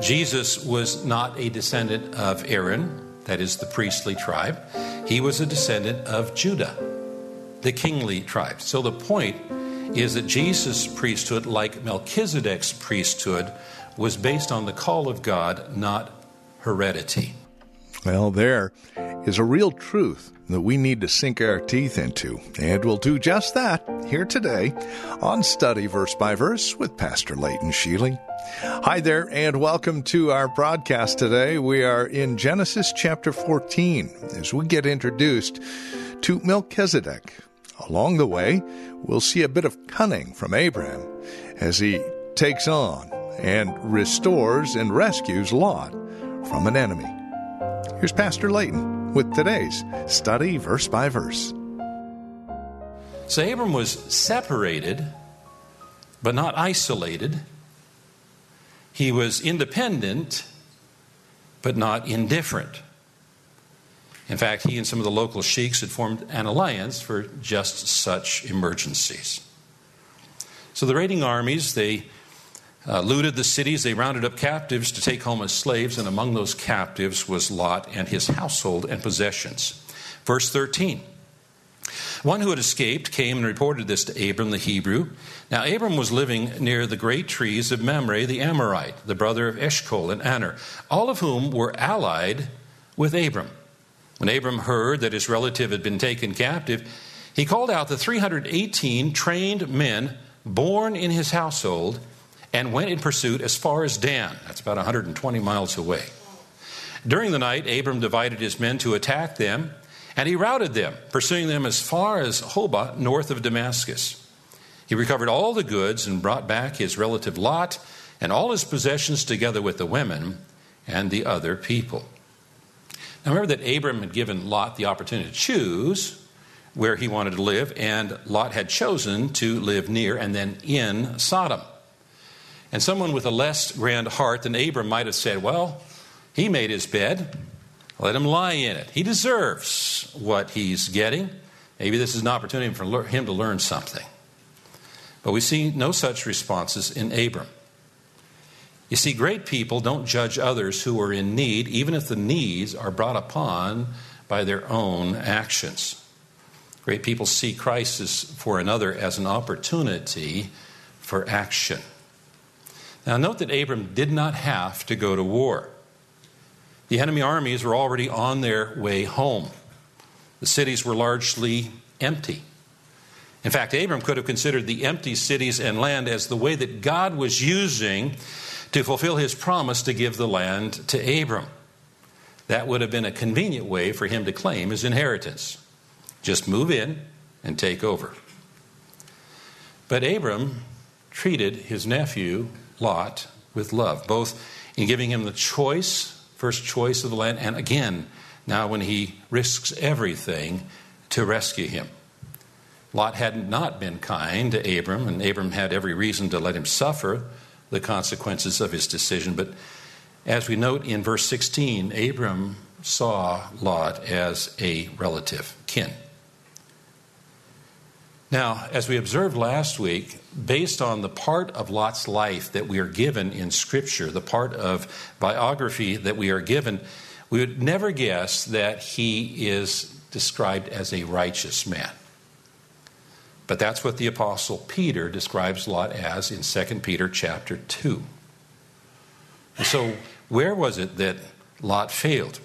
Jesus was not a descendant of Aaron, that is the priestly tribe. He was a descendant of Judah, the kingly tribe. So the point is that Jesus' priesthood, like Melchizedek's priesthood, was based on the call of God, not heredity. Well, there is a real truth that we need to sink our teeth into, and we'll do just that here today on Study Verse by Verse with Pastor Leighton Sheely. Hi there, and welcome to our broadcast today. We are in Genesis chapter 14 as we get introduced to Melchizedek. Along the way, we'll see a bit of cunning from Abraham as he takes on and restores and rescues Lot from an enemy. Here's Pastor Leighton with today's study verse by verse. So Abram was separated, but not isolated. He was independent, but not indifferent. In fact, he and some of the local sheiks had formed an alliance for just such emergencies. So the raiding armies, they uh, looted the cities, they rounded up captives to take home as slaves, and among those captives was Lot and his household and possessions. Verse 13. One who had escaped came and reported this to Abram the Hebrew. Now, Abram was living near the great trees of Mamre the Amorite, the brother of Eshcol and Aner, all of whom were allied with Abram. When Abram heard that his relative had been taken captive, he called out the 318 trained men born in his household and went in pursuit as far as Dan. That's about 120 miles away. During the night, Abram divided his men to attack them, and he routed them, pursuing them as far as Hobah, north of Damascus. He recovered all the goods and brought back his relative Lot and all his possessions together with the women and the other people. Now remember that Abram had given Lot the opportunity to choose where he wanted to live, and Lot had chosen to live near and then in Sodom. And someone with a less grand heart than Abram might have said, Well, he made his bed. Let him lie in it. He deserves what he's getting. Maybe this is an opportunity for him to learn something. But we see no such responses in Abram. You see, great people don't judge others who are in need, even if the needs are brought upon by their own actions. Great people see crisis for another as an opportunity for action. Now, note that Abram did not have to go to war. The enemy armies were already on their way home. The cities were largely empty. In fact, Abram could have considered the empty cities and land as the way that God was using to fulfill his promise to give the land to Abram. That would have been a convenient way for him to claim his inheritance. Just move in and take over. But Abram treated his nephew Lot with love, both in giving him the choice, first choice of the land, and again, now when he risks everything to rescue him. Lot had not been kind to Abram, and Abram had every reason to let him suffer the consequences of his decision. But as we note in verse 16, Abram saw Lot as a relative, kin. Now, as we observed last week, based on the part of Lot's life that we are given in Scripture, the part of biography that we are given, we would never guess that he is described as a righteous man. But that's what the apostle Peter describes Lot as in 2 Peter chapter 2. And so where was it that Lot failed?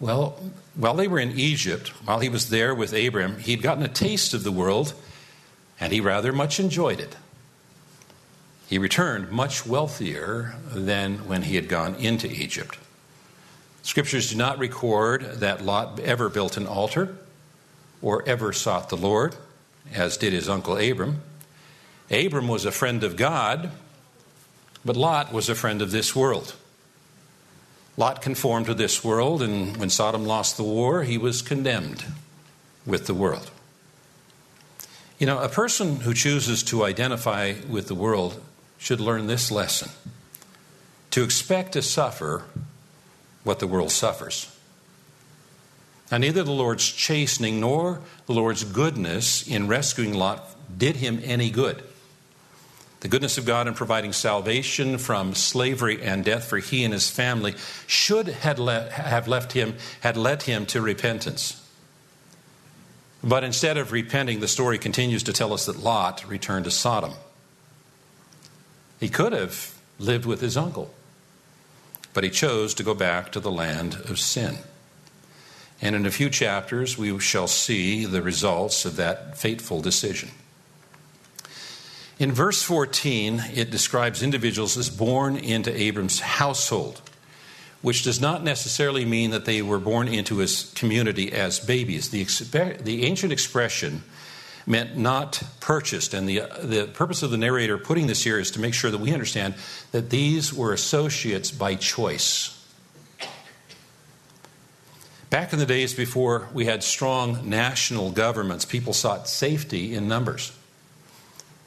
Well, while they were in Egypt, while he was there with Abram, he'd gotten a taste of the world and he rather much enjoyed it. He returned much wealthier than when he had gone into Egypt. Scriptures do not record that Lot ever built an altar or ever sought the Lord, as did his uncle Abram. Abram was a friend of God, But Lot was a friend of this world. Lot conformed to this world, and when Sodom lost the war, he was condemned with the world. You know, a person who chooses to identify with the world should learn this lesson to expect to suffer what the world suffers. Now, neither the Lord's chastening nor the Lord's goodness in rescuing Lot did him any good. The goodness of God in providing salvation from slavery and death for he and his family should have left him, had led him to repentance. But instead of repenting, the story continues to tell us that Lot returned to Sodom. He could have lived with his uncle, but he chose to go back to the land of sin. And in a few chapters, we shall see the results of that fateful decision. In verse 14, it describes individuals as born into Abram's household, which does not necessarily mean that they were born into his community as babies. The, the ancient expression meant not purchased, and the, the purpose of the narrator putting this here is to make sure that we understand that these were associates by choice. Back in the days before we had strong national governments, people sought safety in numbers.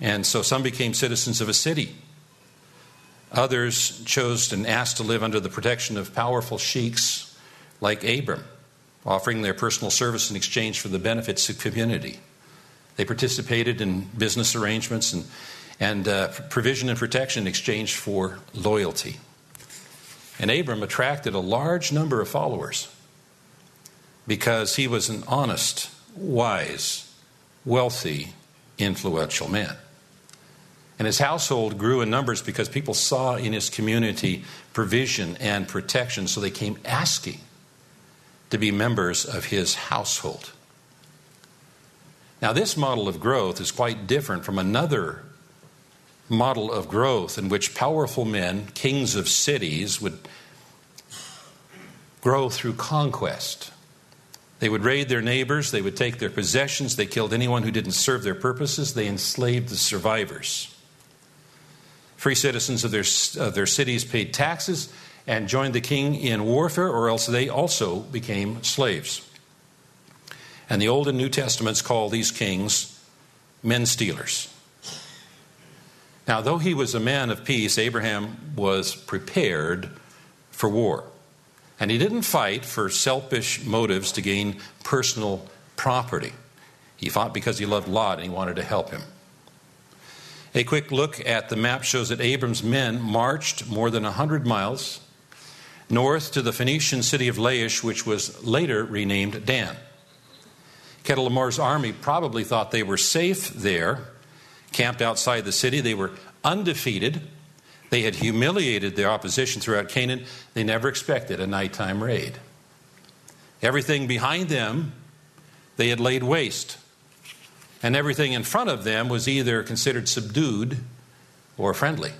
And so some became citizens of a city. Others chose and asked to live under the protection of powerful sheiks like Abram, offering their personal service in exchange for the benefits of community. They participated in business arrangements and, and uh, provision and protection in exchange for loyalty. And Abram attracted a large number of followers because he was an honest, wise, wealthy, influential man. And his household grew in numbers because people saw in his community provision and protection, so they came asking to be members of his household. Now, this model of growth is quite different from another model of growth in which powerful men, kings of cities, would grow through conquest. They would raid their neighbors, they would take their possessions, they killed anyone who didn't serve their purposes, they enslaved the survivors. Free citizens of their, their cities paid taxes and joined the king in warfare, or else they also became slaves. And the Old and New Testaments call these kings men stealers. Now, though he was a man of peace, Abraham was prepared for war. And he didn't fight for selfish motives to gain personal property. He fought because he loved Lot and he wanted to help him. A quick look at the map shows that Abram's men marched more than 100 miles north to the Phoenician city of Laish, which was later renamed Dan. Chedorlaomer's army probably thought they were safe there, camped outside the city. They were undefeated. They had humiliated their opposition throughout Canaan. They never expected a nighttime raid. Everything behind them they had laid waste and everything in front of them was either considered subdued or friendly.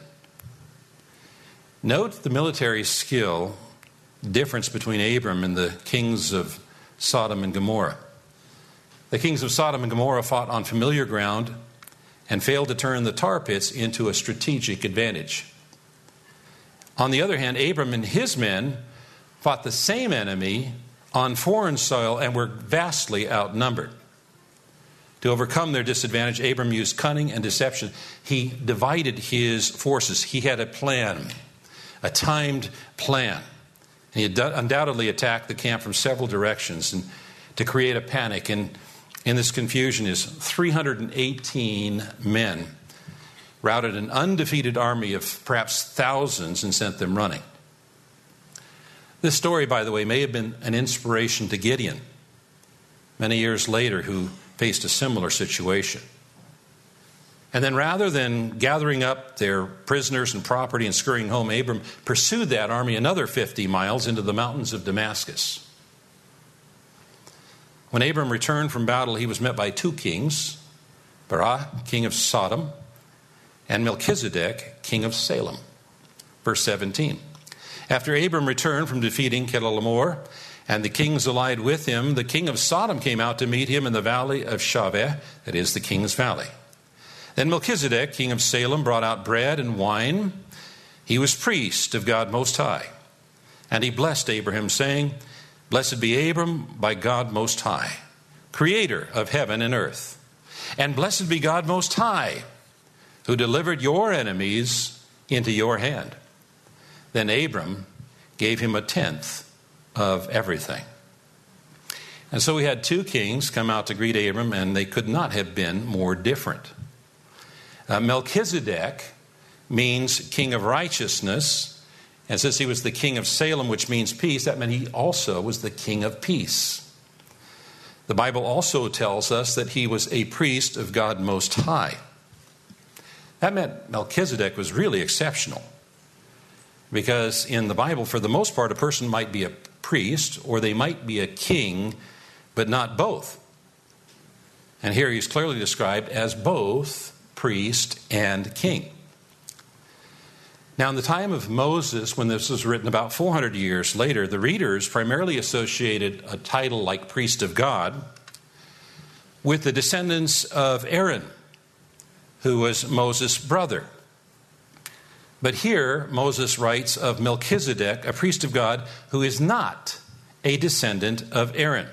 Note the military skill difference between Abram and the kings of Sodom and Gomorrah. The kings of Sodom and Gomorrah fought on familiar ground and failed to turn the tar pits into a strategic advantage. On the other hand, Abram and his men fought the same enemy on foreign soil and were vastly outnumbered. To overcome their disadvantage, Abram used cunning and deception. He divided his forces. He had a plan, a timed plan. And he undoubtedly attacked the camp from several directions and to create a panic. And in this confusion, his 318 men routed an undefeated army of perhaps thousands and sent them running. This story, by the way, may have been an inspiration to Gideon many years later, who faced a similar situation. And then rather than gathering up their prisoners and property and scurrying home, Abram pursued that army another 50 miles into the mountains of Damascus. When Abram returned from battle, he was met by two kings Bera, king of Sodom, and Melchizedek, king of Salem. Verse 17. After Abram returned from defeating Chedorlaomer and the kings allied with him, the king of Sodom came out to meet him in the valley of Shaveh, that is the king's valley. Then Melchizedek, king of Salem, brought out bread and wine. he was priest of God Most High. And he blessed Abraham, saying, Blessed be Abram by God Most High, creator of heaven and earth. And blessed be God Most High, who delivered your enemies into your hand. Then Abram gave him a tenth of everything. And so we had two kings come out to greet Abram, and they could not have been more different. Uh, Melchizedek means king of righteousness, and since he was the king of Salem, which means peace, that meant he also was the king of peace. The Bible also tells us that he was a priest of God Most High. That meant Melchizedek was really exceptional. Because in the Bible, for the most part, a person might be a priest or they might be a king, but not both. And here he's clearly described as both priest and king. Now, in the time of Moses, when this was written about 400 years later, the readers primarily associated a title like priest of God with the descendants of Aaron, who was Moses' brother. But here, Moses writes of Melchizedek, a priest of God, who is not a descendant of Aaron.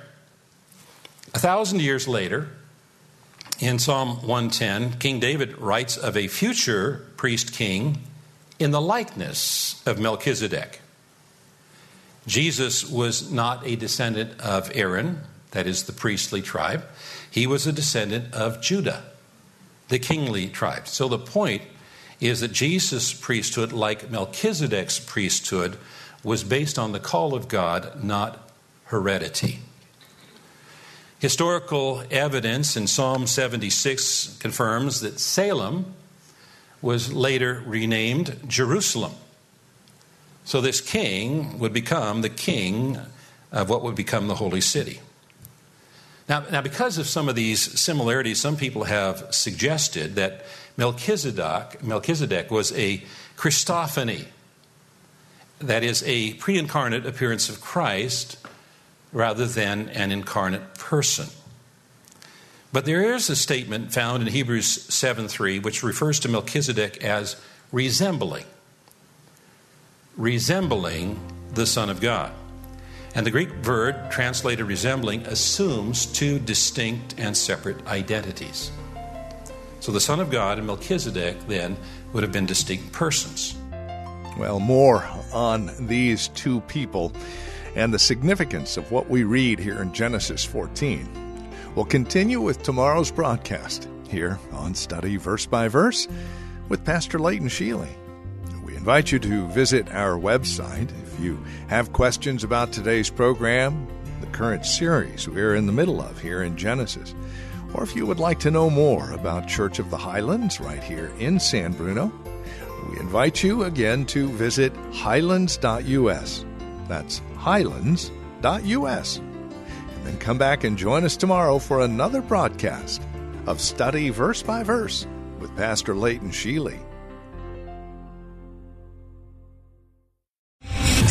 A thousand years later, in Psalm 110, King David writes of a future priest king in the likeness of Melchizedek. Jesus was not a descendant of Aaron, that is the priestly tribe. He was a descendant of Judah, the kingly tribe. So the point is that Jesus' priesthood, like Melchizedek's priesthood, was based on the call of God, not heredity. Historical evidence in Psalm 76 confirms that Salem was later renamed Jerusalem. So this king would become the king of what would become the holy city. Now, now, because of some of these similarities, some people have suggested that Melchizedek, Melchizedek was a Christophany, that is, a pre incarnate appearance of Christ rather than an incarnate person. But there is a statement found in Hebrews 7 3 which refers to Melchizedek as resembling, resembling the Son of God. And the Greek verb translated resembling assumes two distinct and separate identities. So the Son of God and Melchizedek then would have been distinct persons. Well, more on these two people and the significance of what we read here in Genesis 14. We'll continue with tomorrow's broadcast here on Study Verse by Verse with Pastor Leighton Sheely. We invite you to visit our website if you have questions about today's program, the current series we're in the middle of here in Genesis or if you would like to know more about Church of the Highlands right here in San Bruno, we invite you again to visit highlands.us. That's highlands.us. And then come back and join us tomorrow for another broadcast of Study Verse by Verse with Pastor Leighton Sheely.